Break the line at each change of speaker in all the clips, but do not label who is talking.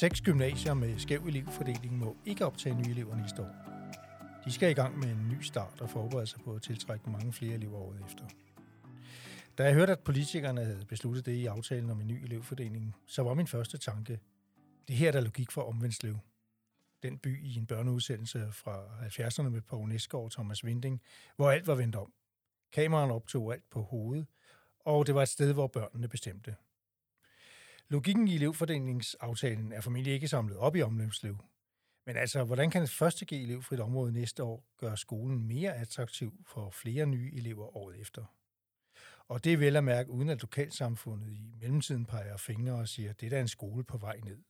Seks gymnasier med skæv elevfordeling må ikke optage nye elever næste år. De skal i gang med en ny start og forberede sig på at tiltrække mange flere elever året efter. Da jeg hørte, at politikerne havde besluttet det i aftalen om en ny elevfordeling, så var min første tanke, det her er der logik for omvendslev. Den by i en børneudsendelse fra 70'erne med Poul Næsgaard og Thomas Vinding, hvor alt var vendt om. Kameraen optog alt på hovedet, og det var et sted, hvor børnene bestemte. Logikken i elevfordelingsaftalen er formentlig ikke samlet op i omløbslev. Men altså, hvordan kan et første G elevfrit område næste år gøre skolen mere attraktiv for flere nye elever året efter? Og det er vel at mærke, uden at lokalsamfundet i mellemtiden peger fingre og siger, at det er en skole på vej ned.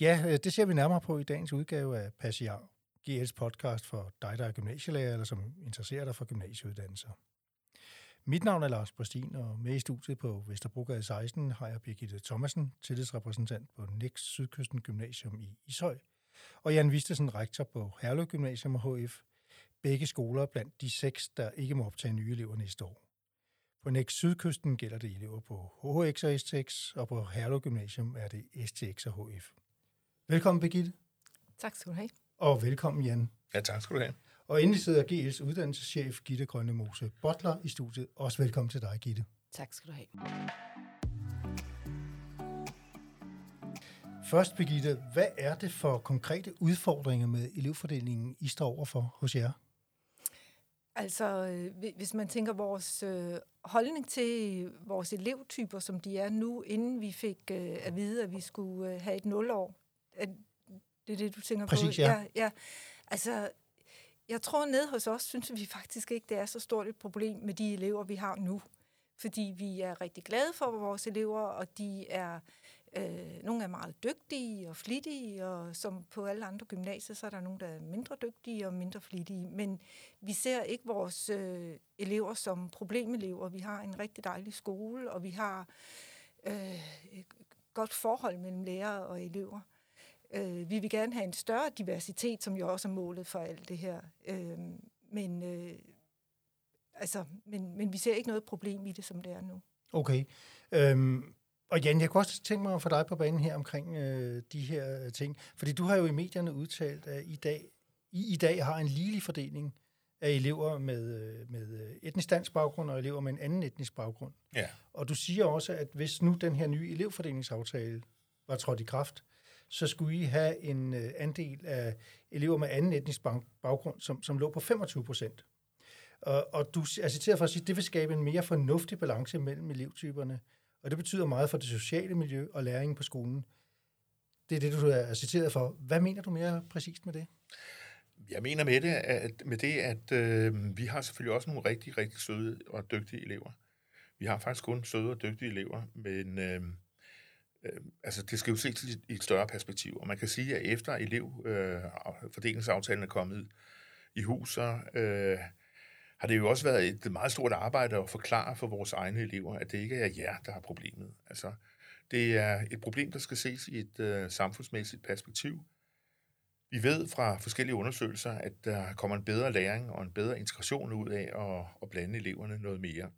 Ja, øh, det ser vi nærmere på i dagens udgave af Passiar, GL's podcast for dig, der er gymnasielærer eller som interesserer dig for gymnasieuddannelser. Mit navn er Lars Brestin, og med i studiet på Vesterbrogade 16 har jeg Birgitte Thomasen, tillidsrepræsentant på Next Sydkysten Gymnasium i Ishøj, og Jan Vistesen, rektor på Herlev Gymnasium og HF. Begge skoler blandt de seks, der ikke må optage nye elever næste år. På Next Sydkysten gælder det elever på HHX og STX, og på Herlev Gymnasium er det STX og HF. Velkommen, Birgitte.
Tak skal du have.
Og velkommen, Jan.
Ja, tak skal du have.
Og endelig sidder GL's uddannelseschef Gitte Grønne Mose Butler i studiet. Også velkommen til dig, Gitte.
Tak skal du have.
Først, Birgitte, hvad er det for konkrete udfordringer med elevfordelingen, I står overfor hos jer?
Altså, øh, hvis man tænker vores øh, holdning til vores elevtyper, som de er nu, inden vi fik øh, at vide, at vi skulle have et nulår, det er det, du tænker
Præcis,
på?
Præcis, ja.
ja. ja. Altså, jeg tror, ned hos os, synes vi faktisk ikke, det er så stort et problem med de elever, vi har nu. Fordi vi er rigtig glade for vores elever, og de er øh, nogle er meget dygtige og flittige, og som på alle andre gymnasier, så er der nogle, der er mindre dygtige og mindre flittige. Men vi ser ikke vores øh, elever som problemelever. Vi har en rigtig dejlig skole, og vi har øh, et godt forhold mellem lærere og elever. Øh, vi vil gerne have en større diversitet, som jo også er målet for alt det her. Øh, men, øh, altså, men, men vi ser ikke noget problem i det, som det er nu.
Okay. Øhm, og Jan, jeg kunne også tænke mig at få dig på banen her omkring øh, de her ting. Fordi du har jo i medierne udtalt, at i dag, I, i dag har en ligelig fordeling af elever med, øh, med etnisk dansk baggrund og elever med en anden etnisk baggrund.
Ja.
Og du siger også, at hvis nu den her nye elevfordelingsaftale var trådt i kraft, så skulle I have en øh, andel af elever med anden etnisk baggrund, som, som lå på 25 procent. Og, og du altså, er citeret for at sige, at det vil skabe en mere fornuftig balance mellem elevtyperne, og det betyder meget for det sociale miljø og læringen på skolen. Det er det, du er citeret for. Hvad mener du mere præcist med det?
Jeg mener med det, at, med det, at øh, vi har selvfølgelig også nogle rigtig, rigtig søde og dygtige elever. Vi har faktisk kun søde og dygtige elever, men øh, øh, altså, det skal jo ses i et større perspektiv. Og man kan sige, at efter elevfordelingsaftalen øh, er kommet i hus, så øh, har det jo også været et meget stort arbejde at forklare for vores egne elever, at det ikke er jer, der har problemet. Altså, det er et problem, der skal ses i et øh, samfundsmæssigt perspektiv. Vi ved fra forskellige undersøgelser, at der kommer en bedre læring og en bedre integration ud af at, at blande eleverne noget mere.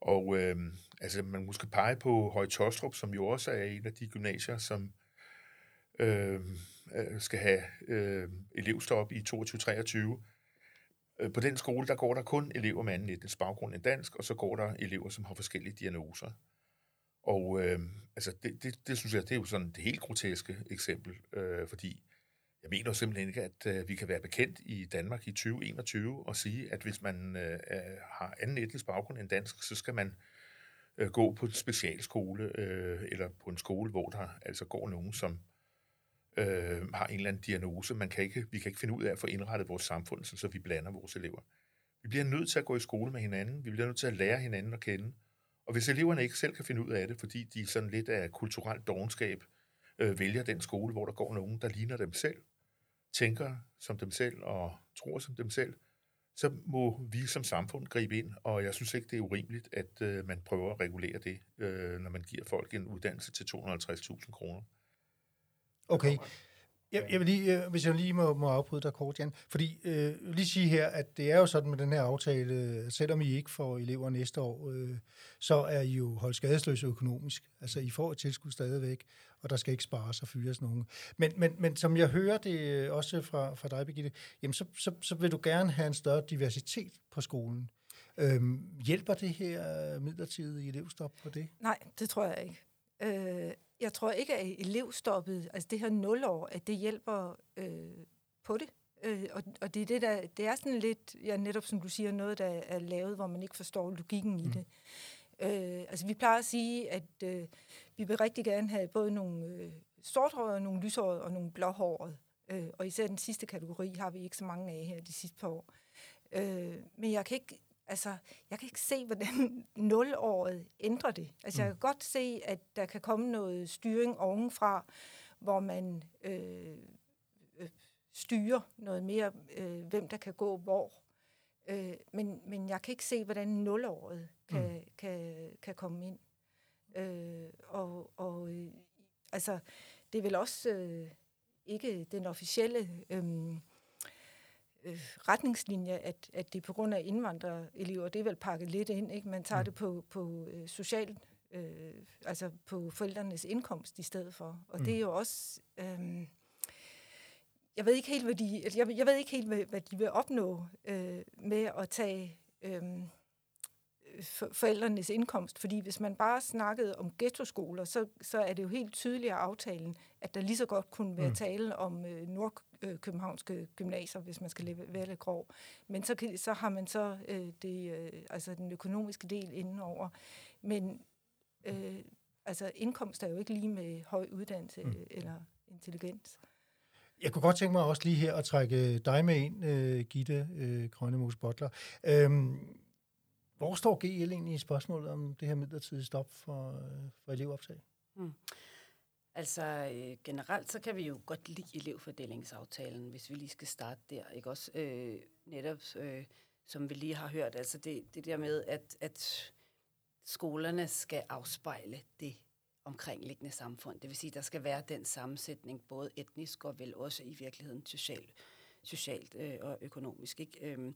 Og øh, altså, man måske pege på Høje Tostrup, som jo også er en af de gymnasier, som øhm, øh, skal have øhm, øh, elevstop i 22-23. På den skole, der går der kun elever med anden etnisk baggrund end dansk, og så går der elever, som har forskellige diagnoser. Og øh, altså det, det, det synes jeg, det er jo sådan det helt groteske eksempel, øh, fordi jeg mener simpelthen ikke, at øh, vi kan være bekendt i Danmark i 2021 og sige, at hvis man øh, har anden etnisk baggrund end dansk, så skal man øh, gå på en specialskole øh, eller på en skole, hvor der altså går nogen, som øh, har en eller anden diagnose. Man kan ikke, vi kan ikke finde ud af at få indrettet vores samfund, så vi blander vores elever. Vi bliver nødt til at gå i skole med hinanden. Vi bliver nødt til at lære hinanden at kende. Og hvis eleverne ikke selv kan finde ud af det, fordi de sådan lidt af kulturelt dogenskab øh, vælger den skole, hvor der går nogen, der ligner dem selv, tænker som dem selv og tror som dem selv, så må vi som samfund gribe ind, og jeg synes ikke, det er urimeligt, at øh, man prøver at regulere det, øh, når man giver folk en uddannelse til 250.000 kroner.
Okay. Jeg, jeg vil lige, øh, hvis jeg lige må, må afbryde dig kort, Jan. Fordi, øh, lige sige her, at det er jo sådan med den her aftale, selvom I ikke får elever næste år, øh, så er I jo holdt skadesløse økonomisk. Altså, I får et tilskud stadigvæk, og der skal ikke spares og fyres nogen. Men, men, men som jeg hører det øh, også fra, fra dig, Birgitte, jamen så, så, så vil du gerne have en større diversitet på skolen. Øhm, hjælper det her midlertidige elevstop på det?
Nej, det tror jeg ikke. Øh, jeg tror ikke, at elevstoppet, altså det her nulår, at det hjælper øh, på det. Øh, og, og det er det, der, det er sådan lidt, ja, netop som du siger, noget, der er lavet, hvor man ikke forstår logikken i mm. det. Øh, altså vi plejer at sige, at øh, vi vil rigtig gerne have både nogle øh, sorthårede, nogle lyshårede og nogle blåhårede. Øh, og især den sidste kategori har vi ikke så mange af her de sidste par år. Øh, men jeg kan ikke Altså, jeg kan ikke se, hvordan nulåret ændrer det. Altså, jeg mm. kan godt se, at der kan komme noget styring ovenfra, hvor man øh, øh, styrer noget mere, øh, hvem der kan gå hvor. Øh, men, men jeg kan ikke se, hvordan nulåret kan, mm. kan, kan komme ind. Øh, og og øh, altså, det er vel også øh, ikke den officielle... Øh, øh, retningslinje, at, at det er på grund af indvandrerelever, det er vel pakket lidt ind, ikke? Man tager mm. det på, på øh, social, øh, altså på forældrenes indkomst i stedet for. Og mm. det er jo også... Øh, jeg ved ikke helt, hvad de, jeg, jeg ved ikke helt, hvad, hvad de vil opnå øh, med at tage øh, for, forældrenes indkomst. Fordi hvis man bare snakkede om ghettoskoler, så, så er det jo helt tydeligt af aftalen, at der lige så godt kunne være mm. tale om øh, nordkøbenhavnske gymnasier, hvis man skal være lidt grov. Men så, så har man så øh, det, øh, altså den økonomiske del indenover. Men øh, altså indkomst er jo ikke lige med høj uddannelse mm. eller intelligens.
Jeg kunne godt tænke mig også lige her at trække dig med ind, øh, Gitte øh, Grønnemus Bottler. Øhm, hvor står GL egentlig i spørgsmålet om det her midlertidige stop for, øh, for elevoptag? Mm.
Altså øh, generelt så kan vi jo godt lide elevfordelingsaftalen, hvis vi lige skal starte der, ikke også? Øh, netop, øh, som vi lige har hørt, altså det, det der med, at, at skolerne skal afspejle det omkringliggende samfund. Det vil sige, der skal være den sammensætning, både etnisk og vel også i virkeligheden social, socialt øh, og økonomisk. Ikke? Øh,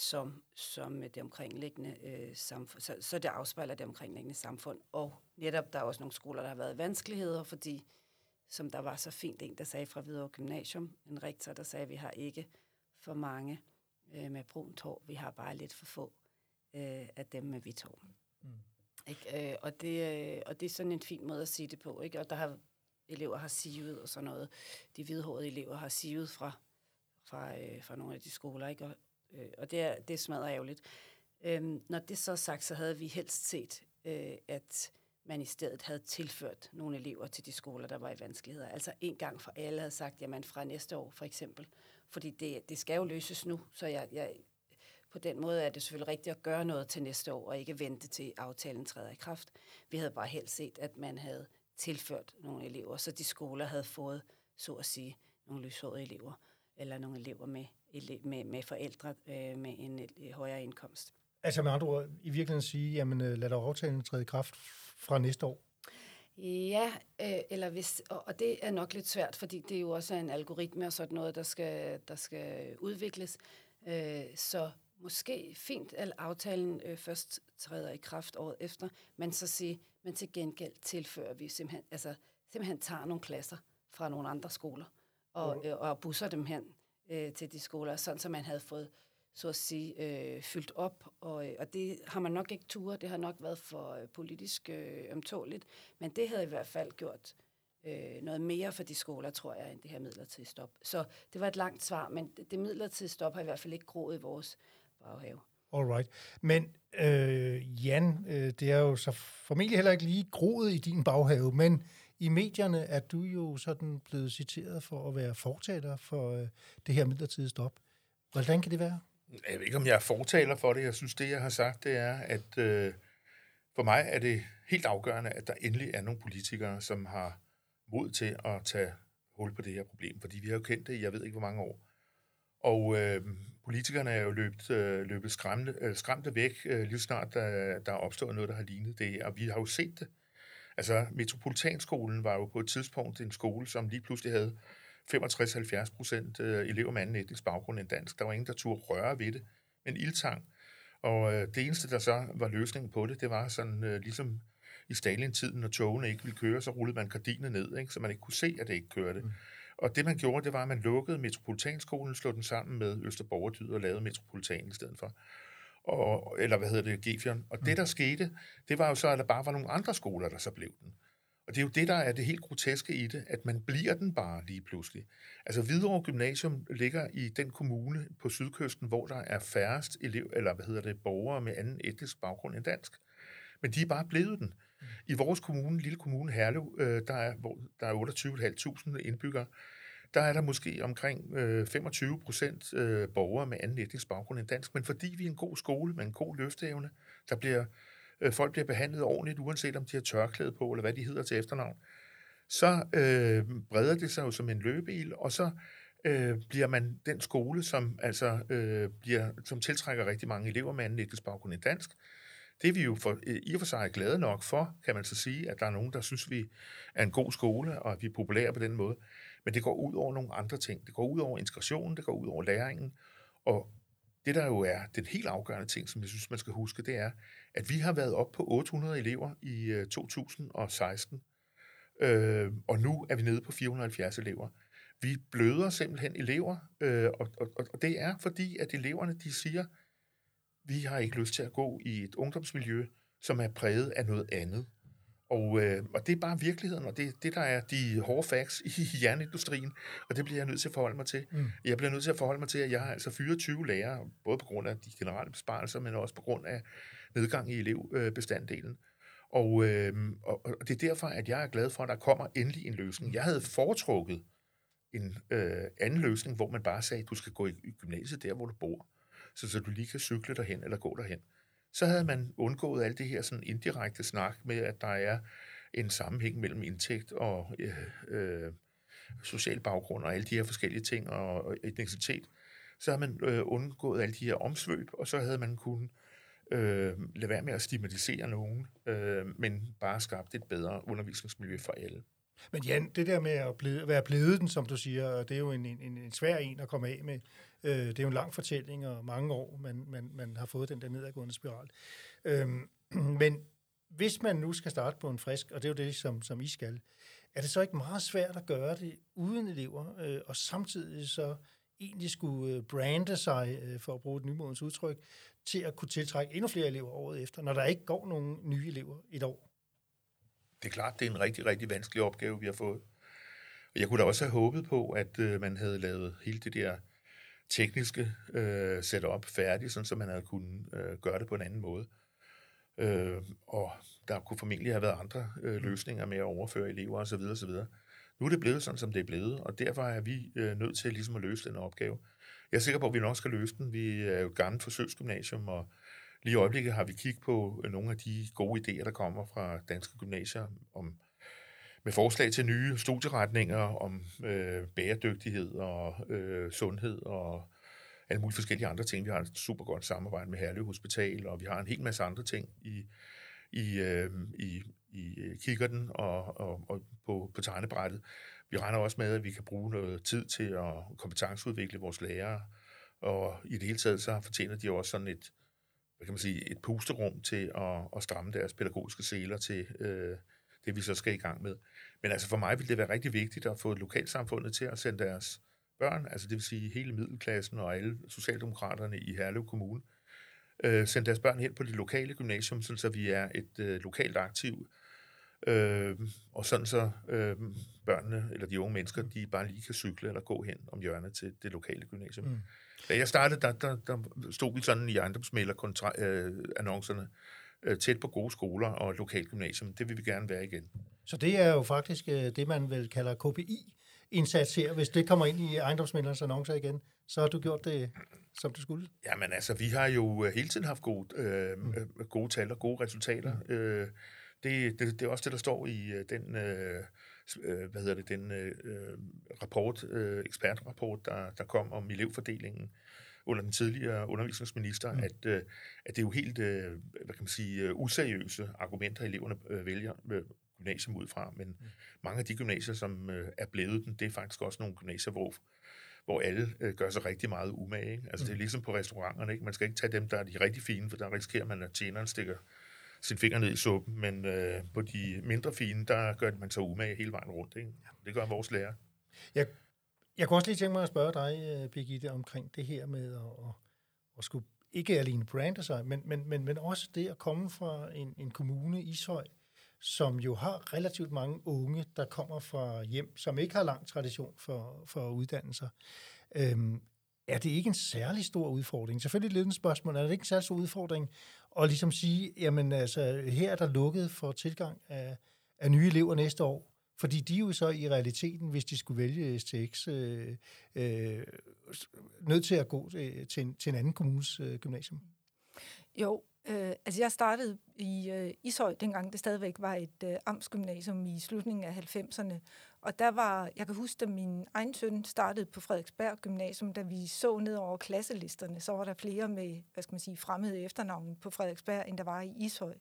som, som det omkringliggende øh, samfund, så, så det afspejler det omkringliggende samfund. Og netop, der er også nogle skoler, der har været vanskeligheder, fordi, som der var så fint en, der sagde fra Hvidovre Gymnasium, en rektor, der sagde, at vi har ikke for mange øh, med brunt hår, vi har bare lidt for få øh, af dem med hvidt hår. Mm. Ikke? Øh, og, det, øh, og det er sådan en fin måde at sige det på, ikke? og der har elever har sivet og sådan noget. De hvidhårede elever har sivet fra, fra, øh, fra nogle af de skoler, ikke? Og, Øh, og det er, det er smadret ærgerligt. Øhm, når det så er sagt, så havde vi helst set, øh, at man i stedet havde tilført nogle elever til de skoler, der var i vanskeligheder. Altså en gang for alle havde sagt, jamen fra næste år for eksempel. Fordi det, det skal jo løses nu, så jeg, jeg, på den måde er det selvfølgelig rigtigt at gøre noget til næste år, og ikke vente til aftalen træder i kraft. Vi havde bare helst set, at man havde tilført nogle elever, så de skoler havde fået, så at sige, nogle lyshårede elever, eller nogle elever med med, med forældre øh, med en øh, højere indkomst.
Altså med andre ord, i virkeligheden sige, jamen øh, lad dog aftalen træde i kraft fra næste år?
Ja, øh, eller hvis, og, og det er nok lidt svært, fordi det er jo også en algoritme og sådan noget, der skal, der skal udvikles. Øh, så måske fint, at aftalen øh, først træder i kraft året efter, men så sige, men til gengæld tilfører vi simpelthen, altså simpelthen tager nogle klasser fra nogle andre skoler og, øh, og busser dem hen øh, til de skoler, sådan så man havde fået så at sige, øh, fyldt op, og, øh, og det har man nok ikke tur, det har nok været for øh, politisk øh, ømtåligt, men det havde i hvert fald gjort øh, noget mere for de skoler, tror jeg, end det her midlertidige stop. Så det var et langt svar, men det, det midlertidige stop har i hvert fald ikke groet i vores baghave.
Alright. Men øh, Jan, øh, det er jo så formentlig heller ikke lige groet i din baghave, men i medierne er du jo sådan blevet citeret for at være fortaler for øh, det her midlertidige stop. Hvordan kan det være?
Jeg ved ikke, om jeg er fortaler for det. Jeg synes, det, jeg har sagt, det er, at øh, for mig er det helt afgørende, at der endelig er nogle politikere, som har mod til at tage hul på det her problem. Fordi vi har jo kendt det i, jeg ved ikke, hvor mange år. Og øh, politikerne er jo løbet, øh, løbet skræmte, øh, skræmte væk, øh, lige snart der, der er opstået noget, der har lignet det. Og vi har jo set det Altså, Metropolitanskolen var jo på et tidspunkt en skole, som lige pludselig havde 65-70 procent øh, elever med anden etnisk baggrund end dansk. Der var ingen, der turde røre ved det. Men ildtang. Og øh, det eneste, der så var løsningen på det, det var sådan øh, ligesom i Stalin-tiden, når togene ikke ville køre, så rullede man gardinet ned, ikke? så man ikke kunne se, at det ikke kørte. Mm. Og det, man gjorde, det var, at man lukkede Metropolitanskolen, slog den sammen med Østerborgerdyd og lavede Metropolitan i stedet for. Og, eller hvad hedder det, Gefion. Og mm. det, der skete, det var jo så, at der bare var nogle andre skoler, der så blev den. Og det er jo det, der er det helt groteske i det, at man bliver den bare lige pludselig. Altså Hvidovre Gymnasium ligger i den kommune på sydkysten, hvor der er færrest elev, eller hvad hedder det, borgere med anden etnisk baggrund end dansk. Men de er bare blevet den. I vores kommune, lille kommune Herlev, øh, der er, hvor der er 28.500 indbyggere, der er der måske omkring øh, 25 procent øh, borgere med anden etnisk baggrund end dansk, men fordi vi er en god skole med en god løfteevne, der bliver, øh, folk bliver behandlet ordentligt, uanset om de har tørklæde på, eller hvad de hedder til efternavn, så øh, breder det sig jo som en løbeil, og så øh, bliver man den skole, som altså øh, bliver, som tiltrækker rigtig mange elever med anden etnisk baggrund end dansk, det er vi jo for, øh, i og for sig glade nok for, kan man så sige, at der er nogen, der synes, vi er en god skole, og at vi er populære på den måde. Men det går ud over nogle andre ting. Det går ud over integrationen, det går ud over læringen. Og det, der jo er den helt afgørende ting, som jeg synes, man skal huske, det er, at vi har været op på 800 elever i øh, 2016, øh, og nu er vi nede på 470 elever. Vi bløder simpelthen elever, øh, og, og, og det er fordi, at eleverne de siger, vi har ikke lyst til at gå i et ungdomsmiljø, som er præget af noget andet. Og, øh, og det er bare virkeligheden, og det det, der er de hårde facts i jernindustrien, og det bliver jeg nødt til at forholde mig til. Mm. Jeg bliver nødt til at forholde mig til, at jeg har altså 24 lærere, både på grund af de generelle besparelser, men også på grund af nedgang i elevbestanddelen. Og, øh, og, og det er derfor, at jeg er glad for, at der kommer endelig en løsning. Jeg havde foretrukket en øh, anden løsning, hvor man bare sagde, at du skal gå i, i gymnasiet der, hvor du bor så, så du lige kan cykle derhen eller gå derhen. Så havde man undgået alt det her sådan indirekte snak med, at der er en sammenhæng mellem indtægt og øh, øh, social baggrund og alle de her forskellige ting og, og etnicitet. Så havde man øh, undgået alle de her omsvøb, og så havde man kunnet øh, lade være med at stigmatisere nogen, øh, men bare skabt et bedre undervisningsmiljø for alle.
Men Jan, det der med at blive, være blevet den, som du siger, det er jo en, en, en svær en at komme af med. Øh, det er jo en lang fortælling, og mange år, man, man, man har fået den der nedadgående spiral. Øh, men hvis man nu skal starte på en frisk, og det er jo det, som, som I skal, er det så ikke meget svært at gøre det uden elever, øh, og samtidig så egentlig skulle øh, brande sig, øh, for at bruge et nymodens udtryk, til at kunne tiltrække endnu flere elever året efter, når der ikke går nogen nye elever et år?
Det er klart, det er en rigtig, rigtig vanskelig opgave, vi har fået. Jeg kunne da også have håbet på, at øh, man havde lavet hele det der tekniske øh, setup færdigt, sådan så man havde kunnet øh, gøre det på en anden måde. Øh, og der kunne formentlig have været andre øh, løsninger med at overføre elever osv. osv. Nu er det blevet sådan, som det er blevet, og derfor er vi øh, nødt til ligesom at løse den opgave. Jeg er sikker på, at vi nok skal løse den. Vi er jo et gammelt forsøgsgymnasium, og lige i øjeblikket har vi kigget på øh, nogle af de gode idéer, der kommer fra danske gymnasier om med forslag til nye studieretninger om øh, bæredygtighed og øh, sundhed og alle mulige forskellige andre ting. Vi har et super godt samarbejde med Herlev Hospital, og vi har en hel masse andre ting i, i, øh, i, i øh, kikkerten og, og, og på, på tegnebrættet. Vi regner også med, at vi kan bruge noget tid til at kompetenceudvikle vores lærere, og i det hele taget så fortjener de også sådan et, hvad kan man sige, et pusterum til at, at stramme deres pædagogiske seler til øh, det, vi så skal i gang med. Men altså for mig vil det være rigtig vigtigt at få lokalsamfundet til at sende deres børn, altså det vil sige hele middelklassen og alle socialdemokraterne i Herlev Kommune, øh, sende deres børn hen på det lokale gymnasium, sådan så vi er et øh, lokalt aktiv, øh, og sådan så øh, børnene eller de unge mennesker, de bare lige kan cykle eller gå hen om hjørnet til det lokale gymnasium. Mm. Da jeg startede, der, der, der stod vi sådan i ejendomsmælder-annoncerne, øh, tæt på gode skoler og lokalt gymnasium. Det vil vi gerne være igen.
Så det er jo faktisk øh, det, man vel kalder KPI, indsats her. Hvis det kommer ind i ejendomsmændernes annoncer igen, så har du gjort det, som du skulle.
Jamen altså, vi har jo øh, hele tiden haft gode, øh, mm. Øh, gode tal og gode resultater. Mm. Øh, det, det, det er også det, der står i den, øh, hvad hedder det, den øh, rapport, øh, ekspertrapport, der, der kom om elevfordelingen under den tidligere undervisningsminister, mm. at, øh, at det er jo helt, øh, hvad kan man sige, useriøse argumenter, eleverne øh, vælger, øh, gymnasium ud fra, men mm. mange af de gymnasier, som øh, er blevet den, det er faktisk også nogle gymnasier, hvor, hvor alle øh, gør sig rigtig meget umage. Ikke? Altså mm. det er ligesom på restauranterne, ikke? man skal ikke tage dem, der er de rigtig fine, for der risikerer man, at tjeneren stikker sin finger ned i suppen, men øh, på de mindre fine, der gør man sig umage hele vejen rundt. Ikke? Det gør vores lærer.
Jeg, jeg kunne også lige tænke mig at spørge dig, øh, Birgitte, omkring det her med at, at, at skulle ikke alene brande sig, men, men, men, men også det at komme fra en, en kommune, Ishøj, som jo har relativt mange unge, der kommer fra hjem, som ikke har lang tradition for, for uddannelser. Øhm, er det ikke en særlig stor udfordring? Selvfølgelig lidt en spørgsmål, er det ikke en særlig stor udfordring at ligesom sige, jamen altså, her er der lukket for tilgang af, af nye elever næste år, fordi de er jo så i realiteten, hvis de skulle vælge STX, øh, øh, nødt til at gå øh, til en, til en anden kommunes øh, gymnasium.
Jo, øh, altså jeg startede i øh, Ishøj, dengang det stadigvæk var et øh, amtsgymnasium i slutningen af 90'erne. Og der var, jeg kan huske, at min egen søn startede på Frederiksberg Gymnasium, da vi så ned over klasselisterne, så var der flere med, hvad skal man sige, fremmede efternavn på Frederiksberg, end der var i Ishøj.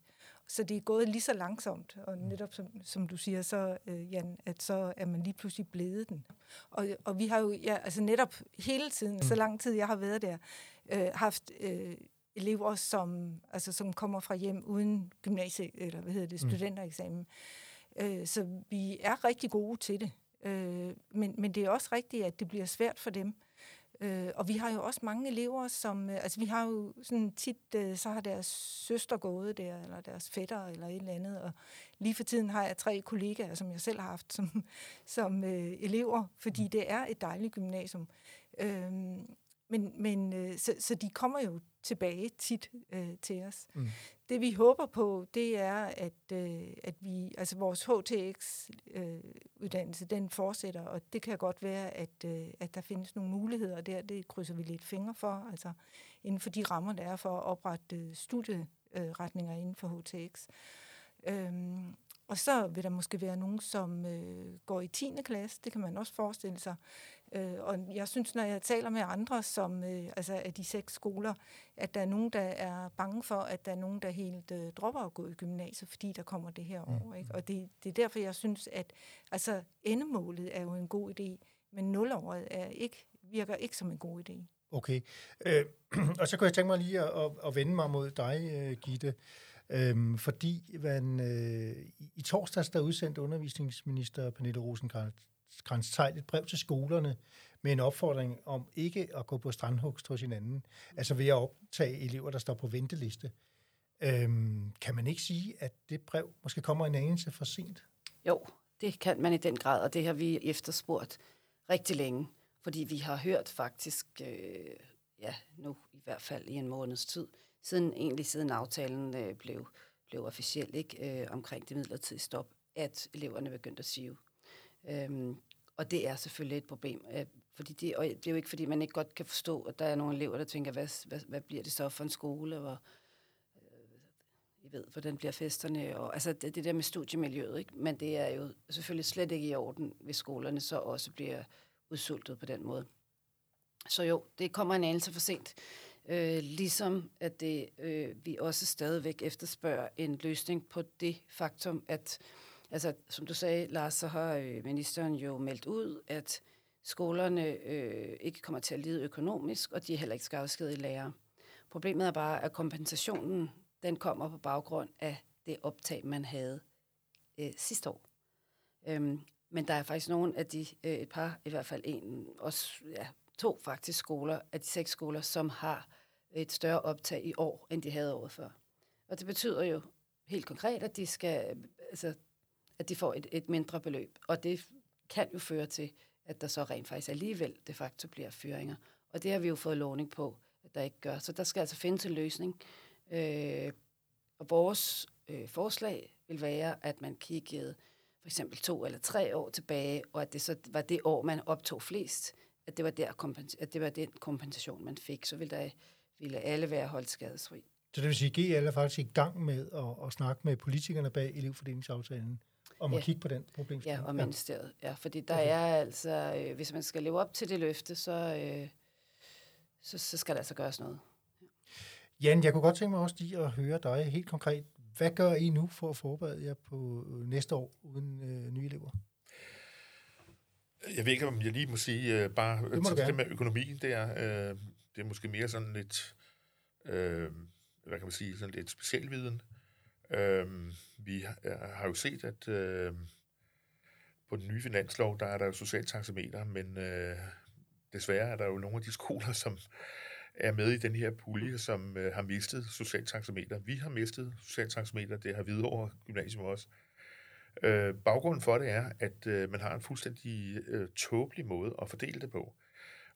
Så det er gået lige så langsomt, og mm. netop som, som du siger, så øh, Jan, at så er man lige pludselig blevet den. Og, og vi har jo ja, altså netop hele tiden, mm. så lang tid jeg har været der, øh, haft øh, elever, som, altså, som kommer fra hjem uden gymnasie, eller hvad hedder det, mm. studentereksamen. Øh, så vi er rigtig gode til det. Øh, men, men det er også rigtigt, at det bliver svært for dem. Øh, og vi har jo også mange elever, som... Øh, altså, vi har jo sådan tit... Øh, så har deres søster gået der, eller deres fætter, eller et eller andet. Og lige for tiden har jeg tre kollegaer, som jeg selv har haft som, som øh, elever, fordi det er et dejligt gymnasium. Øh, men, men øh, så, så de kommer jo tilbage tit øh, til os. Mm. Det vi håber på, det er, at, øh, at vi, altså vores HTX-uddannelse, øh, den fortsætter, og det kan godt være, at, øh, at der findes nogle muligheder der. Det krydser vi lidt fingre for, altså inden for de rammer, der er for at oprette øh, studieretninger inden for HTX. Øhm, og så vil der måske være nogen, som øh, går i 10. klasse, det kan man også forestille sig, Øh, og jeg synes, når jeg taler med andre, som øh, altså af de seks skoler, at der er nogen, der er bange for, at der er nogen, der helt øh, dropper at gå i gymnasiet, fordi der kommer det her år. Mm. Ikke? Og det, det er derfor, jeg synes, at altså, endemålet er jo en god idé, men nulåret er ikke, virker ikke som en god idé.
Okay. Øh, og så kunne jeg tænke mig lige at, at, at vende mig mod dig, øh, Gitte. Øhm, fordi man, øh, i torsdags der udsendte undervisningsminister Pernille Rosenkrantz Tejl et brev til skolerne med en opfordring om ikke at gå på strandhugst hos hinanden, altså ved at optage elever, der står på venteliste. Øhm, kan man ikke sige, at det brev måske kommer en anelse for sent?
Jo, det kan man i den grad, og det har vi efterspurgt rigtig længe, fordi vi har hørt faktisk, øh, ja, nu i hvert fald i en måneds tid, siden egentlig siden aftalen øh, blev, blev officiel ikke, øh, omkring det midlertidige stop, at eleverne begyndte at sige. Øhm, og det er selvfølgelig et problem, øh, fordi det, og det er jo ikke, fordi man ikke godt kan forstå, at der er nogle elever, der tænker, hvad, hvad, hvad bliver det så for en skole, hvor øh, I ved, hvordan bliver festerne, og altså det, det der med studiemiljøet, ikke? men det er jo selvfølgelig slet ikke i orden, hvis skolerne så også bliver udsultet på den måde. Så jo, det kommer en anelse for sent. Øh, ligesom at det, øh, vi også stadigvæk efterspørger en løsning på det faktum, at Altså, som du sagde, Lars, så har øh, ministeren jo meldt ud, at skolerne øh, ikke kommer til at lide økonomisk, og de heller ikke skal afskedige lærere. Problemet er bare, at kompensationen, den kommer på baggrund af det optag, man havde øh, sidste år. Øhm, men der er faktisk nogle af de, øh, et par, i hvert fald en, også ja, to faktisk skoler, af de seks skoler, som har et større optag i år, end de havde året før. Og det betyder jo helt konkret, at de skal, altså, at de får et, et mindre beløb. Og det kan jo føre til, at der så rent faktisk alligevel de facto bliver fyringer. Og det har vi jo fået lovning på, at der ikke gør. Så der skal altså findes en løsning. Øh, og vores øh, forslag vil være, at man kiggede for eksempel to eller tre år tilbage, og at det så var det år, man optog flest, at det var, der kompens- at det var den kompensation, man fik. Så ville, der, ville alle være holdt skadesfri.
Så det vil sige, at GL er faktisk i gang med at, at snakke med politikerne bag elevfordelingsaftalen? Om ja. at kigge på den problemstilling.
Ja, og ministeriet. Ja, fordi der okay. er altså, øh, hvis man skal leve op til det løfte, så, øh, så, så skal der altså gøres noget.
Jan, jeg kunne godt tænke mig også lige at høre dig helt konkret. hvad gør I nu for at forberede jer på næste år uden øh, nye elever?
Jeg ved ikke, om jeg lige må sige, øh, bare
Det må du
til det med økonomien, det er, øh, det er måske mere sådan lidt, øh, hvad kan man sige, sådan lidt specialviden. Øh, Øhm, vi har, har jo set, at øh, på den nye finanslov, der er der jo socialt taxameter, men øh, desværre er der jo nogle af de skoler, som er med i den her pulje, som øh, har mistet socialt taxameter. Vi har mistet socialt taxameter, det har Hvidovre Gymnasium også. Øh, baggrunden for det er, at øh, man har en fuldstændig øh, tåbelig måde at fordele det på.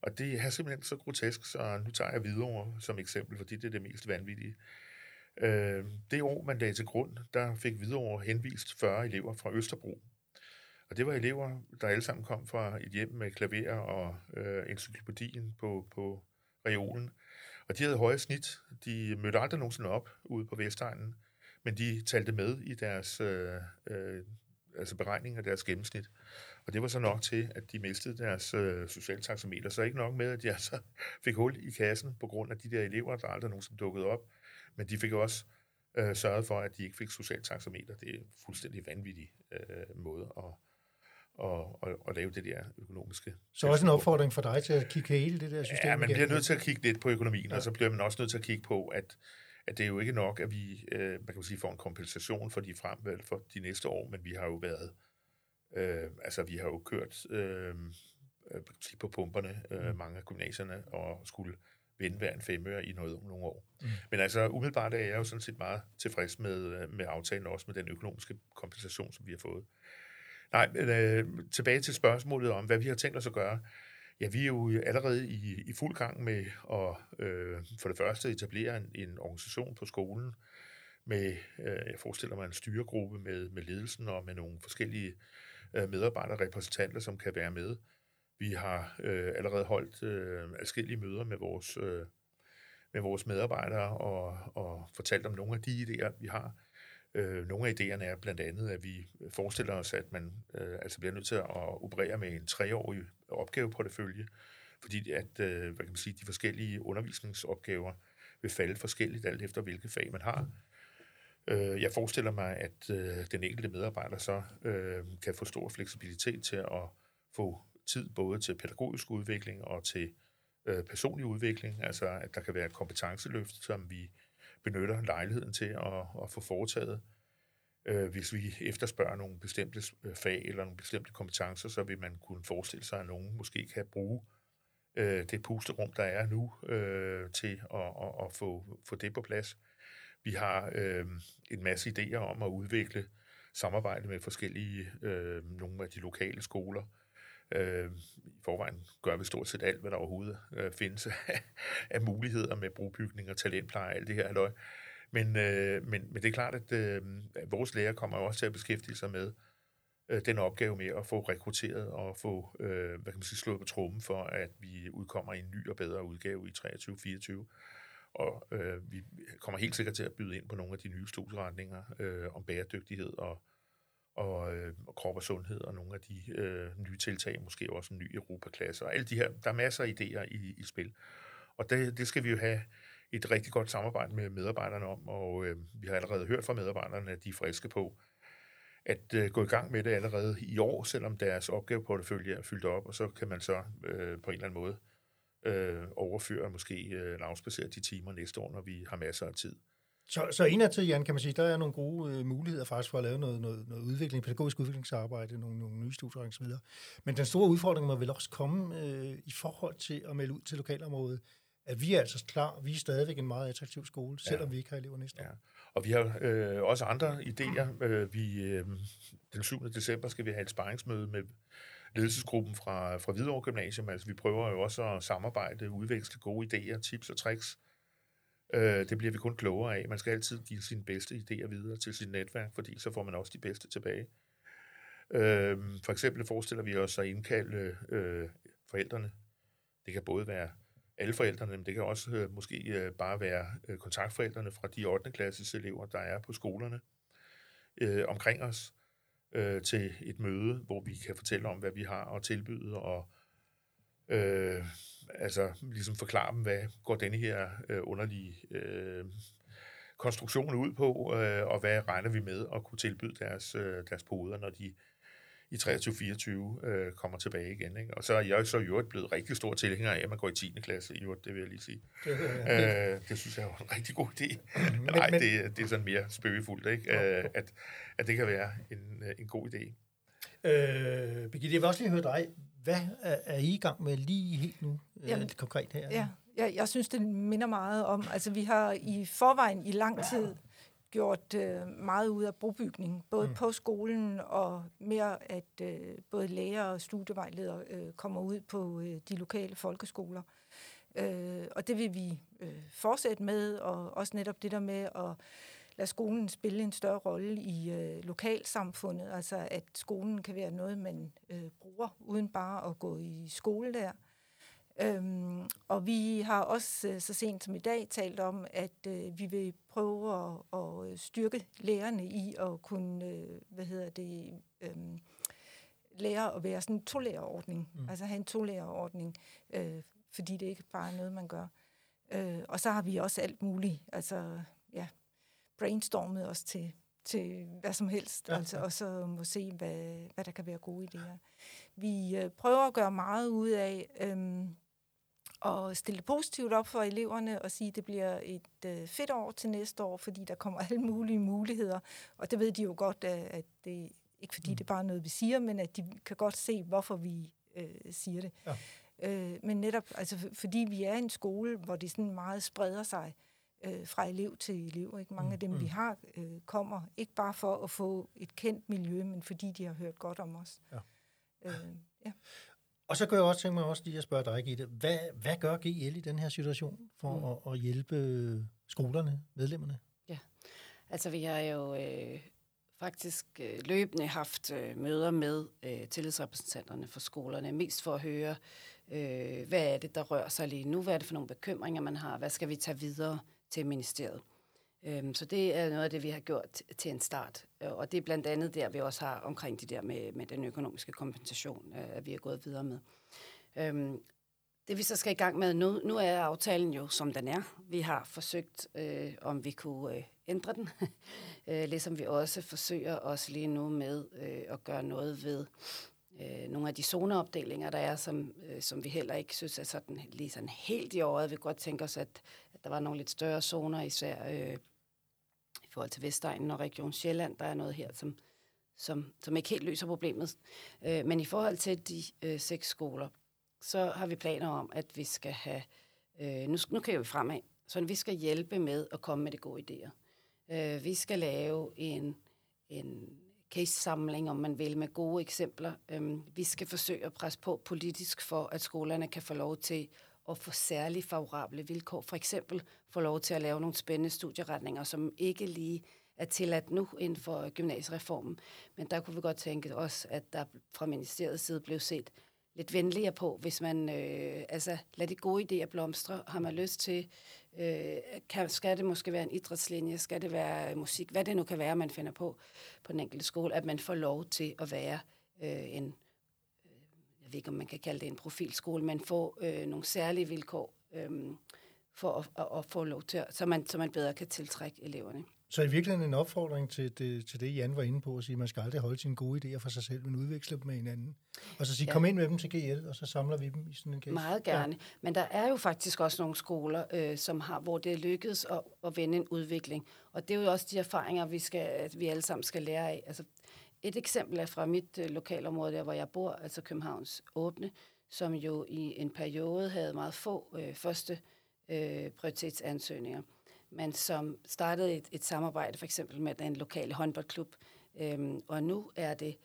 Og det er simpelthen så grotesk, så nu tager jeg Hvidovre som eksempel, fordi det er det mest vanvittige. Øh, Øh, det år, man lagde til grund, der fik Hvidovre henvist 40 elever fra Østerbro. Og det var elever, der alle sammen kom fra et hjem med klaver og øh, encyklopædien på, på reolen. Og de havde høje snit. De mødte aldrig nogensinde op ude på Vestegnen, men de talte med i deres øh, øh, altså beregning af deres gennemsnit. Og det var så nok til, at de mistede deres øh, socialtaxameter. Så ikke nok med, at de altså fik hul i kassen på grund af de der elever, der aldrig nogensinde dukkede op. Men de fik også øh, sørget for, at de ikke fik socialtaxameter. Det er en fuldstændig vanvittig øh, måde at, at, at, at lave det der økonomiske.
Så også en opfordring for dig til at kigge hele det der system
Ja, man
igennem.
bliver nødt til at kigge lidt på økonomien, ja. Og så bliver man også nødt til at kigge på, at, at det er jo ikke nok, at vi øh, man kan sige, får en kompensation for de fremvalg for de næste år, men vi har jo været, øh, altså vi har jo kørt øh, øh, på pumperne, øh,
Mm.
mange af gymnasierne, og skulle vinde hver en femøre i noget, nogle år.
Mm.
Men altså umiddelbart er jeg jo sådan set meget tilfreds med, øh, med aftalen, også med den økonomiske kompensation, som vi har fået. Nej, men, øh, tilbage til spørgsmålet om, hvad vi har tænkt os at gøre. Ja, vi er jo allerede i, i fuld gang med at øh, for det første etablere en, en organisation på skolen med, øh, jeg forestiller mig, en styregruppe med, med ledelsen og med nogle forskellige øh, medarbejderrepræsentanter, som kan være med. Vi har øh, allerede holdt øh, adskillige møder med vores, øh, med vores medarbejdere og, og fortalt om nogle af de idéer, vi har. Øh, nogle af idéerne er blandt andet, at vi forestiller os, at man øh, altså bliver nødt til at operere med en treårig opgaveportefølje, fordi at, øh, hvad kan man sige, de forskellige undervisningsopgaver vil falde forskelligt alt efter, hvilke fag man har. Øh, jeg forestiller mig, at øh, den enkelte medarbejder så øh, kan få stor fleksibilitet til at få tid både til pædagogisk udvikling og til øh, personlig udvikling, altså at der kan være et kompetenceløft, som vi benytter lejligheden til at, at få foretaget. Øh, hvis vi efterspørger nogle bestemte øh, fag eller nogle bestemte kompetencer, så vil man kunne forestille sig, at nogen måske kan bruge øh, det pusterum, der er nu, øh, til at, at, at få, få det på plads. Vi har øh, en masse idéer om at udvikle samarbejde med forskellige, øh, nogle af de lokale skoler. Øh, I forvejen gør vi stort set alt, hvad der overhovedet øh, findes af, af muligheder med brugbygning og talentpleje og alt det her halløj. Men, øh, men, men det er klart, at, øh, at vores lærer kommer jo også til at beskæftige sig med øh, den opgave med at få rekrutteret og få øh, hvad kan man sige, slået på trummen for, at vi udkommer i en ny og bedre udgave i 23-24. Og øh, vi kommer helt sikkert til at byde ind på nogle af de nye studieretninger øh, om bæredygtighed og, og, øh, og krop og sundhed og nogle af de øh, nye tiltag, måske også en ny Europaklasse og alle de her. Der er masser af idéer i, i spil. Og det, det skal vi jo have et rigtig godt samarbejde med medarbejderne om, og øh, vi har allerede hørt fra medarbejderne, at de er friske på at øh, gå i gang med det allerede i år, selvom deres opgaveportefølje er fyldt op, og så kan man så øh, på en eller anden måde øh, overføre måske øh, lavspacere de timer næste år, når vi har masser af tid.
Så, så indadtil, Jan, kan man sige, der er nogle gode øh, muligheder faktisk for at lave noget, noget, noget udvikling, pædagogisk udviklingsarbejde, nogle, nogle nye studier osv. Men den store udfordring må vel også komme øh, i forhold til at melde ud til lokalområdet, at vi er altså klar, vi er stadigvæk en meget attraktiv skole,
Ja.
selvom vi ikke har elever næste år.
Ja. Og vi har øh, også andre idéer. Øh, vi, øh, den 7. december skal vi have et sparringsmøde med ledelsesgruppen fra, fra Hvidovre Gymnasium. Altså, vi prøver jo også at samarbejde, udveksle gode idéer, tips og tricks. Øh, det bliver vi kun klogere af. Man skal altid give sine bedste idéer videre til sit netværk, fordi så får man også de bedste tilbage. Øh, for eksempel forestiller vi os at indkalde øh, forældrene. Det kan både være alle forældrene, men det kan også øh, måske øh, bare være øh, kontaktforældrene fra de 8. klasses elever, der er på skolerne øh, omkring os, øh, til et møde, hvor vi kan fortælle om, hvad vi har at tilbyde, og øh, altså ligesom forklare dem, hvad går denne her øh, underlige øh, konstruktionen ud på, øh, og hvad regner vi med at kunne tilbyde deres, øh, deres poder, når de i 23-24 øh, kommer tilbage igen. Ikke? Og så er jeg så i øvrigt blevet rigtig stor tilhænger af, at man går i 10. klasse i øvrigt, det vil jeg lige sige. Det, øh, det synes jeg er en rigtig god idé. Men, Nej, men, det, det er sådan mere spøgefuldt, ikke? Øh, at, at det kan være en, en god idé.
Øh, Birgitte, jeg vil også lige høre dig. Hvad er, er I i gang med lige helt nu, øh, Jamen, konkret her?
Ja, jeg, jeg synes, det minder meget om, altså vi har i forvejen i lang tid gjort øh, meget ud af brobygning, både mm. på skolen og mere, at øh, både lærer og studievejledere øh, kommer ud på øh, de lokale folkeskoler. Øh, og det vil vi øh, fortsætte med, og også netop det der med at lade skolen spille en større rolle i øh, lokalsamfundet, altså at skolen kan være noget, man øh, bruger, uden bare at gå i skole der. Øhm, og vi har også øh, så sent som i dag talt om, at øh, vi vil prøve at, at styrke lærerne i at kunne, øh, hvad hedder det, øh, lære at være sådan en tolærerordning, mm. altså have en tolærerordning, øh, fordi det ikke bare er noget, man gør. Øh, og så har vi også alt muligt, altså ja, brainstormet os til, til hvad som helst, ja, altså, ja. og så må se, hvad, hvad der kan være gode idéer. Vi øh, prøver at gøre meget ud af øh, at stille det positivt op for eleverne og sige, at det bliver et øh, fedt år til næste år, fordi der kommer alle mulige muligheder. Og det ved de jo godt, at det ikke fordi mm. det er bare noget, vi siger, men at de kan godt se, hvorfor vi øh, siger det. Ja. Øh, men netop, altså, fordi vi er en skole, hvor det sådan meget spreder sig øh, fra elev til elev. Ikke? Mange mm. af dem, mm. vi har, øh, kommer ikke bare for at få et kendt miljø, men fordi de har hørt godt om os. Ja.
Øh, ja. Og så kan jeg også tænke mig også lige at spørge dig, Gitte. Hvad, hvad gør GL i den her situation for mm. at, at hjælpe skolerne, medlemmerne?
Ja, altså vi har jo øh, faktisk øh, løbende haft øh, møder med øh, tillidsrepræsentanterne for skolerne, mest for at høre, øh, hvad er det, der rører sig lige nu, hvad er det for nogle bekymringer, man har, hvad skal vi tage videre til ministeriet. Øhm, så det er noget af det, vi har gjort til en start. Øh, og det er blandt andet der, vi også har omkring det der med, med den økonomiske kompensation, øh, at vi er gået videre med. Øhm, det vi så skal i gang med nu, nu er aftalen jo, som den er. Vi har forsøgt, øh, om vi kunne øh, ændre den, øh, ligesom vi også forsøger os lige nu med øh, at gøre noget ved øh, nogle af de zoneopdelinger, der er, som, øh, som vi heller ikke synes er sådan, lige sådan helt i året. Vi godt tænke os, at, at der var nogle lidt større zoner, især øh, i forhold til Vestegnen og Region Sjælland. Der er noget her, som, som, som ikke helt løser problemet. Øh, men i forhold til de øh, seks skoler, så har vi planer om, at vi skal have... Øh, nu, nu kan vi fremad. Så vi skal hjælpe med at komme med de gode idéer. Øh, vi skal lave en, en case-samling, om man vil, med gode eksempler. Øh, vi skal forsøge at presse på politisk for, at skolerne kan få lov til at få særlig favorable vilkår. For eksempel få lov til at lave nogle spændende studieretninger, som ikke lige er tilladt nu inden for gymnasiereformen. Men der kunne vi godt tænke os, at der fra ministeriets side blev set lidt venligere på, hvis man øh, altså lader de gode idéer blomstre. Har man lyst til, øh, kan, skal det måske være en idrætslinje, skal det være musik, hvad det nu kan være, man finder på på den enkelte skole, at man får lov til at være øh, en, øh, jeg ved ikke, om man kan kalde det en profilskole, men få øh, nogle særlige vilkår øh, for at, at, at få lov til, så man, så man bedre kan tiltrække eleverne.
Så i virkeligheden en opfordring til det, til det, Jan var inde på, at sige, at man skal aldrig holde sine gode idéer for sig selv, men udveksle dem med hinanden. Og så sige, ja. kom ind med dem til GL, og så samler vi dem i sådan en case.
Meget gerne. Ja. Men der er jo faktisk også nogle skoler, øh, som har, hvor det er lykkedes at, at vende en udvikling. Og det er jo også de erfaringer, vi, skal, at vi alle sammen skal lære af. Altså, et eksempel er fra mit øh, lokalområde, der hvor jeg bor, altså Københavns Åbne, som jo i en periode havde meget få øh, første øh, prioritetsansøgninger men som startede et, et samarbejde for eksempel med den lokale håndboldklub. Øhm, og nu er det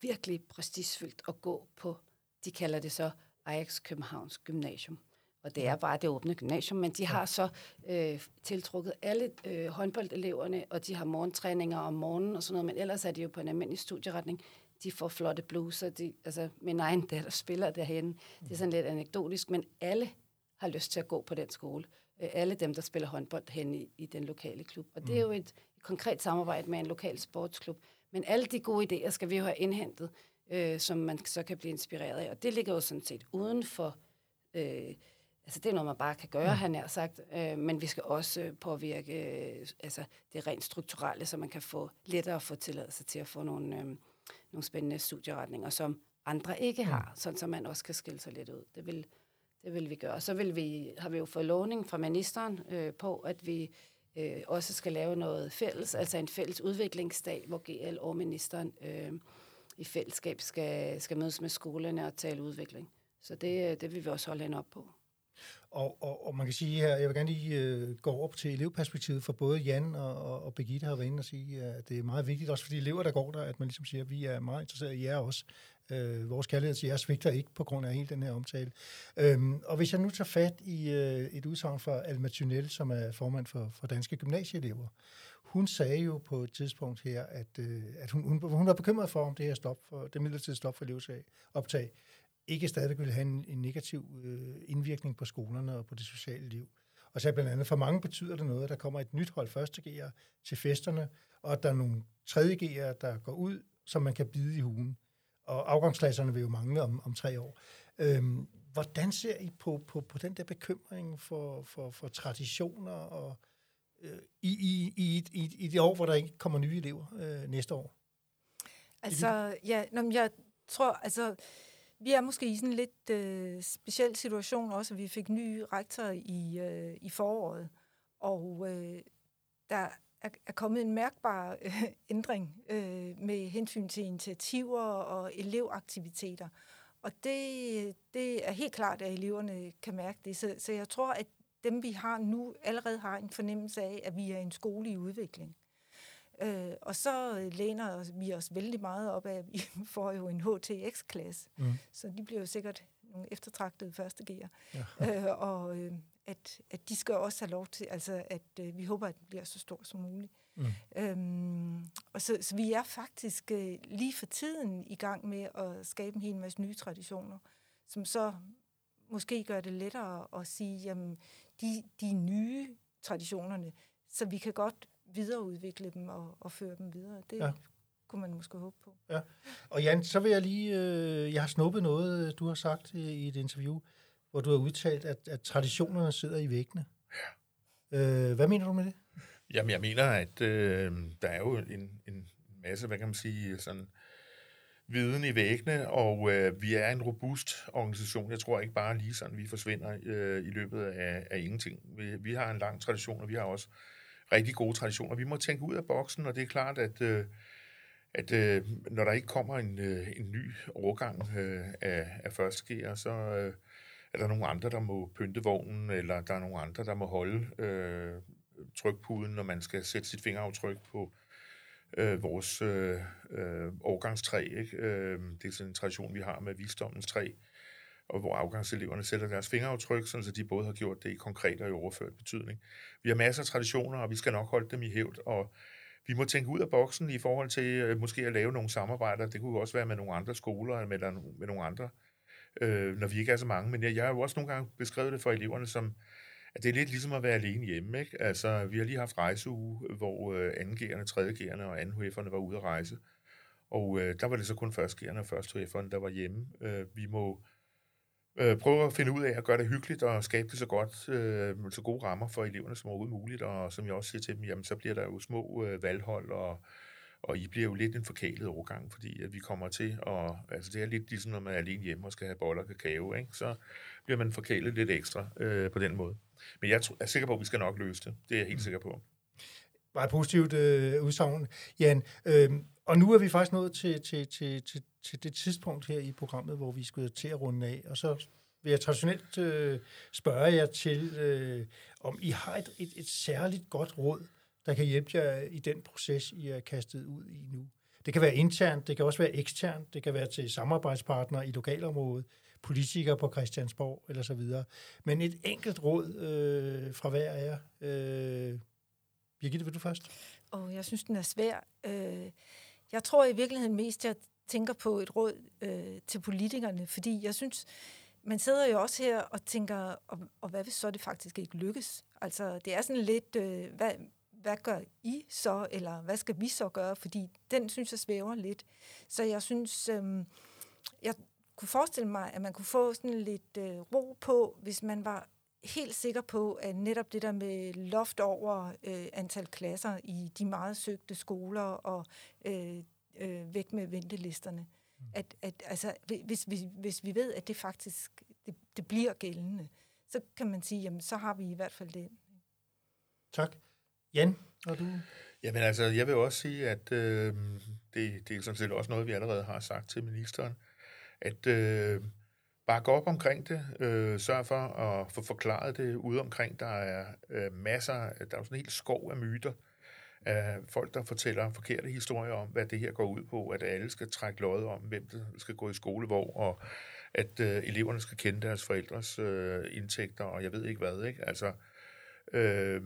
virkelig prestigefyldt at gå på, de kalder det så Ajax Københavns Gymnasium. Og det er bare det åbne gymnasium, men de har så øh, tiltrukket alle øh, håndboldeleverne, og de har morgentræninger om morgenen og sådan noget, men ellers er de jo på en almindelig studieretning. De får flotte bluser, de, altså min egen datter spiller derhen. Det er sådan lidt anekdotisk, men alle har lyst til at gå på den skole. Øh, alle dem, der spiller håndbold hen i, i den lokale klub. Og det er jo mm. et, et konkret samarbejde med en lokal sportsklub. Men alle de gode idéer skal vi jo have indhentet, øh, som man så kan blive inspireret af. Og det ligger jo sådan set uden for øh, Altså, det er noget, man bare kan gøre, ja. han har sagt. Øh, men vi skal også øh, påvirke øh, altså, det rent strukturelle, så man kan få lettere at få tilladelse til at få nogle, øh, nogle spændende studieretninger, som andre ikke har, sådan så man også kan skille sig lidt ud. Det vil, det vil vi gøre. Så vil vi, har vi jo fået lovning fra ministeren øh, på, at vi øh, også skal lave noget fælles, altså en fælles udviklingsdag, hvor GL og ministeren øh, i fællesskab skal, skal mødes med skolerne og tale udvikling. Så det, det vil vi også holde hende op på.
Og, og, og man kan sige her, jeg vil gerne lige øh, gå over til elevperspektivet, for både Jan og, og, og Birgitte har været inde og sige, at det er meget vigtigt, også for de elever, der går der, at man ligesom siger, at vi er meget interesserede i jer også. Øh, vores kærlighed til jer svigter ikke på grund af hele den her omtale. Øhm, og hvis jeg nu tager fat i øh, et udsagn fra Alma Thunel, som er formand for, for Danske Gymnasieelever, hun sagde jo på et tidspunkt her, at, øh, at hun, hun, hun var bekymret for, om det her stop for, det midlertidige stop for elevoptag optag ikke stadig vil have en, en negativ øh, indvirkning på skolerne og på det sociale liv. Og så blandt andet, for mange betyder det noget, at der kommer et nyt hold første gear til festerne, og at der er nogle tredje gear, der går ud, som man kan bide i hugen. Og afgangsklasserne vil jo mangle om, om tre år. Øhm, hvordan ser I på, på, på den der bekymring for, for, for traditioner og øh, i, i, i, i, i det år, hvor der ikke kommer nye elever øh, næste år?
Altså, ja, jeg tror, altså, vi er måske i sådan en lidt øh, speciel situation også, at vi fik ny rektor i, øh, i foråret, og øh, der er, er kommet en mærkbar øh, ændring øh, med hensyn til initiativer og elevaktiviteter. Og det, det er helt klart, at eleverne kan mærke det. Så, så jeg tror, at dem, vi har nu, allerede har en fornemmelse af, at vi er en skole i udvikling. Øh, og så læner vi os vældig meget op af, at vi får jo en HTX-klasse, mm. så de bliver jo sikkert nogle eftertragtede første gear. Ja. Øh, og øh, at, at de skal også have lov til, altså at øh, vi håber, at den bliver så stor som muligt. Mm. Øhm, og så, så vi er faktisk øh, lige for tiden i gang med at skabe en hel masse nye traditioner, som så måske gør det lettere at sige, jamen, de, de nye traditionerne, så vi kan godt videreudvikle dem og, og føre dem videre. Det ja. kunne man måske håbe på.
Ja. Og Jan, så vil jeg lige... Øh, jeg har snuppet noget, du har sagt i, i et interview, hvor du har udtalt, at, at traditionerne sidder i væggene. Ja. Øh, hvad mener du med det?
Jamen, jeg mener, at øh, der er jo en, en masse, hvad kan man sige, sådan viden i væggene, og øh, vi er en robust organisation. Jeg tror ikke bare lige sådan, vi forsvinder øh, i løbet af, af ingenting. Vi, vi har en lang tradition, og vi har også rigtig gode traditioner. Vi må tænke ud af boksen, og det er klart, at, øh, at øh, når der ikke kommer en, øh, en ny overgang øh, af, af førstgear, så øh, er der nogle andre, der må pynte vognen, eller der er nogle andre, der må holde øh, trykpuden, når man skal sætte sit fingeraftryk på øh, vores øh, øh, årgangstræ. Ikke? Øh, det er sådan en tradition, vi har med visdommens træ og hvor afgangseleverne sætter deres fingeraftryk, så de både har gjort det i konkret og i overført betydning. Vi har masser af traditioner, og vi skal nok holde dem i hævd, og vi må tænke ud af boksen i forhold til øh, måske at lave nogle samarbejder. Det kunne også være med nogle andre skoler, eller med, med nogle andre, øh, når vi ikke er så mange. Men jeg, jeg har jo også nogle gange beskrevet det for eleverne som, at det er lidt ligesom at være alene hjemme. Ikke? Altså, vi har lige haft rejseuge, hvor øh, 2.G'erne, 3.G'erne og 2 var ude at rejse. Og øh, der var det så kun 1.G'erne og 1. der var hjemme. Øh, vi må øh, prøve at finde ud af at gøre det hyggeligt og skabe det så godt, øh, så gode rammer for eleverne som overhovedet muligt. Og som jeg også siger til dem, jamen så bliver der jo små øh, valghold, og, og I bliver jo lidt en forkælet overgang, fordi at vi kommer til at, altså det er lidt ligesom, når man er alene hjemme og skal have boller og kakao, ikke? så bliver man forkælet lidt ekstra øh, på den måde. Men jeg er sikker på, at vi skal nok løse det. Det er jeg helt mm. sikker på.
Meget positivt øh, udsagn, Jan. Øh, og nu er vi faktisk nået til, til, til, til, til det tidspunkt her i programmet, hvor vi skal til at runde af. Og så vil jeg traditionelt øh, spørge jer til, øh, om I har et, et, et særligt godt råd, der kan hjælpe jer i den proces, I er kastet ud i nu. Det kan være internt, det kan også være eksternt, det kan være til samarbejdspartnere i lokalområdet, politikere på Christiansborg eller så videre. Men et enkelt råd øh, fra hver af jer. Øh, Birgitte, vil du først?
Og jeg synes, den er svær. Øh, jeg tror i virkeligheden mest, jeg tænker på et råd øh, til politikerne, fordi jeg synes, man sidder jo også her og tænker, og, og hvad hvis så det faktisk ikke lykkes? Altså, det er sådan lidt, øh, hvad, hvad gør I så, eller hvad skal vi så gøre? Fordi den synes jeg svæver lidt. Så jeg synes, øh, jeg kunne forestille mig, at man kunne få sådan lidt øh, ro på, hvis man var helt sikker på, at netop det der med loft over øh, antal klasser i de meget søgte skoler og øh, øh, væk med ventelisterne, mm. at, at altså, hvis, hvis, hvis vi ved, at det faktisk det, det bliver gældende, så kan man sige, jamen så har vi i hvert fald det.
Tak. Jan, og du?
Jamen altså, jeg vil også sige, at øh, det, det er sådan set også noget, vi allerede har sagt til ministeren, at øh, bakke op omkring det, øh, sørg for at få forklaret det ude omkring. Der er øh, masser, der er sådan en hel skov af myter, af folk, der fortæller forkerte historier om, hvad det her går ud på, at alle skal trække lod om, hvem der skal gå i skole hvor, og at øh, eleverne skal kende deres forældres øh, indtægter, og jeg ved ikke hvad, ikke? Altså, øh,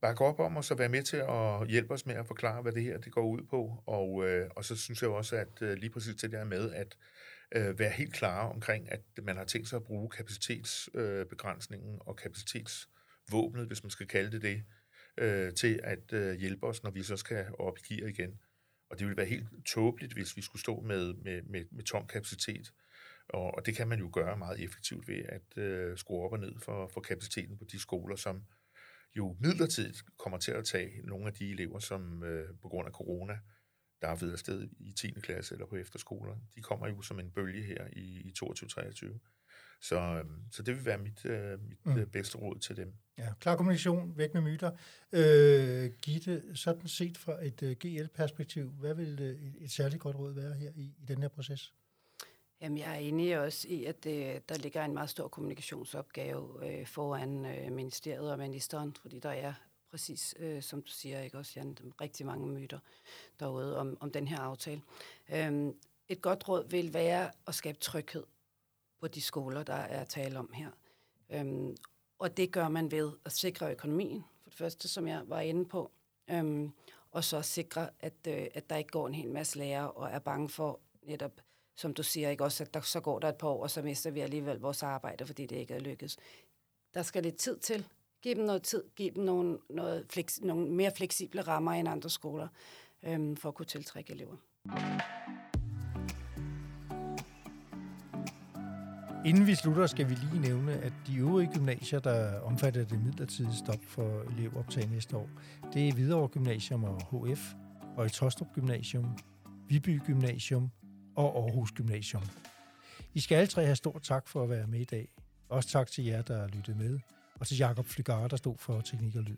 bakke op om os og være med til at hjælpe os med at forklare, hvad det her det går ud på. Og, øh, og så synes jeg også, at øh, lige præcis det der med at øh, være helt klar omkring, at man har tænkt sig at bruge kapacitetsbegrænsningen øh, og kapacitetsvåbnet, hvis man skal kalde det det, øh, til at øh, hjælpe os, når vi så skal op i gear igen. Og det ville være helt tåbeligt, hvis vi skulle stå med, med, med, med tom kapacitet. Og, og det kan man jo gøre meget effektivt ved at øh, skrue op og ned for, for kapaciteten på de skoler, som jo midlertidigt kommer til at tage nogle af de elever, som øh, på grund af corona, der er ved afsted i 10. klasse eller på efterskoler. De kommer jo som en bølge her i, i 22-23. Så, øh, så det vil være mit, øh, mit mm. Øh, bedste råd til dem.
Ja, klar kommunikation, væk med myter. Øh, Gitte, sådan set fra et uh, øh, GL-perspektiv, hvad vil uh, et, et særligt godt råd være her i, i den her proces?
Jamen, jeg er enig også i, at det, der ligger en meget stor kommunikationsopgave øh, foran øh, ministeriet og ministeren, fordi der er præcis, øh, som du siger, ikke også, Jan, rigtig mange myter derude om, om den her aftale. Øhm, et godt råd vil være at skabe tryghed på de skoler, der er tale om her. Øhm, og det gør man ved at sikre økonomien, for det første, som jeg var inde på, øhm, og så sikre, at, øh, at der ikke går en hel masse lærere og er bange for netop som du siger, ikke også, at der, så går der et par år, og så mister vi alligevel vores arbejde, fordi det ikke er lykkedes. Der skal lidt tid til. Giv dem noget tid, giv dem nogle, noget fleks, nogle mere fleksible rammer end andre skoler, øhm, for at kunne tiltrække elever.
Inden vi slutter, skal vi lige nævne, at de øvrige gymnasier, der omfatter det midlertidige stop for elevoptag næste år, det er Hvidovre Gymnasium og HF, og i Tostrup Gymnasium, Viby Gymnasium og Aarhus Gymnasium. I skal alle tre have stor tak for at være med i dag. Også tak til jer, der lyttede med, og til Jakob Flygare, der stod for teknik og lyd.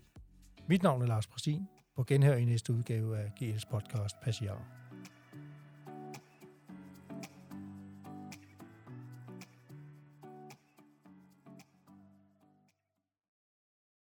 Mit navn er Lars Præstin. På genhør i næste udgave af GL's podcast Passiar.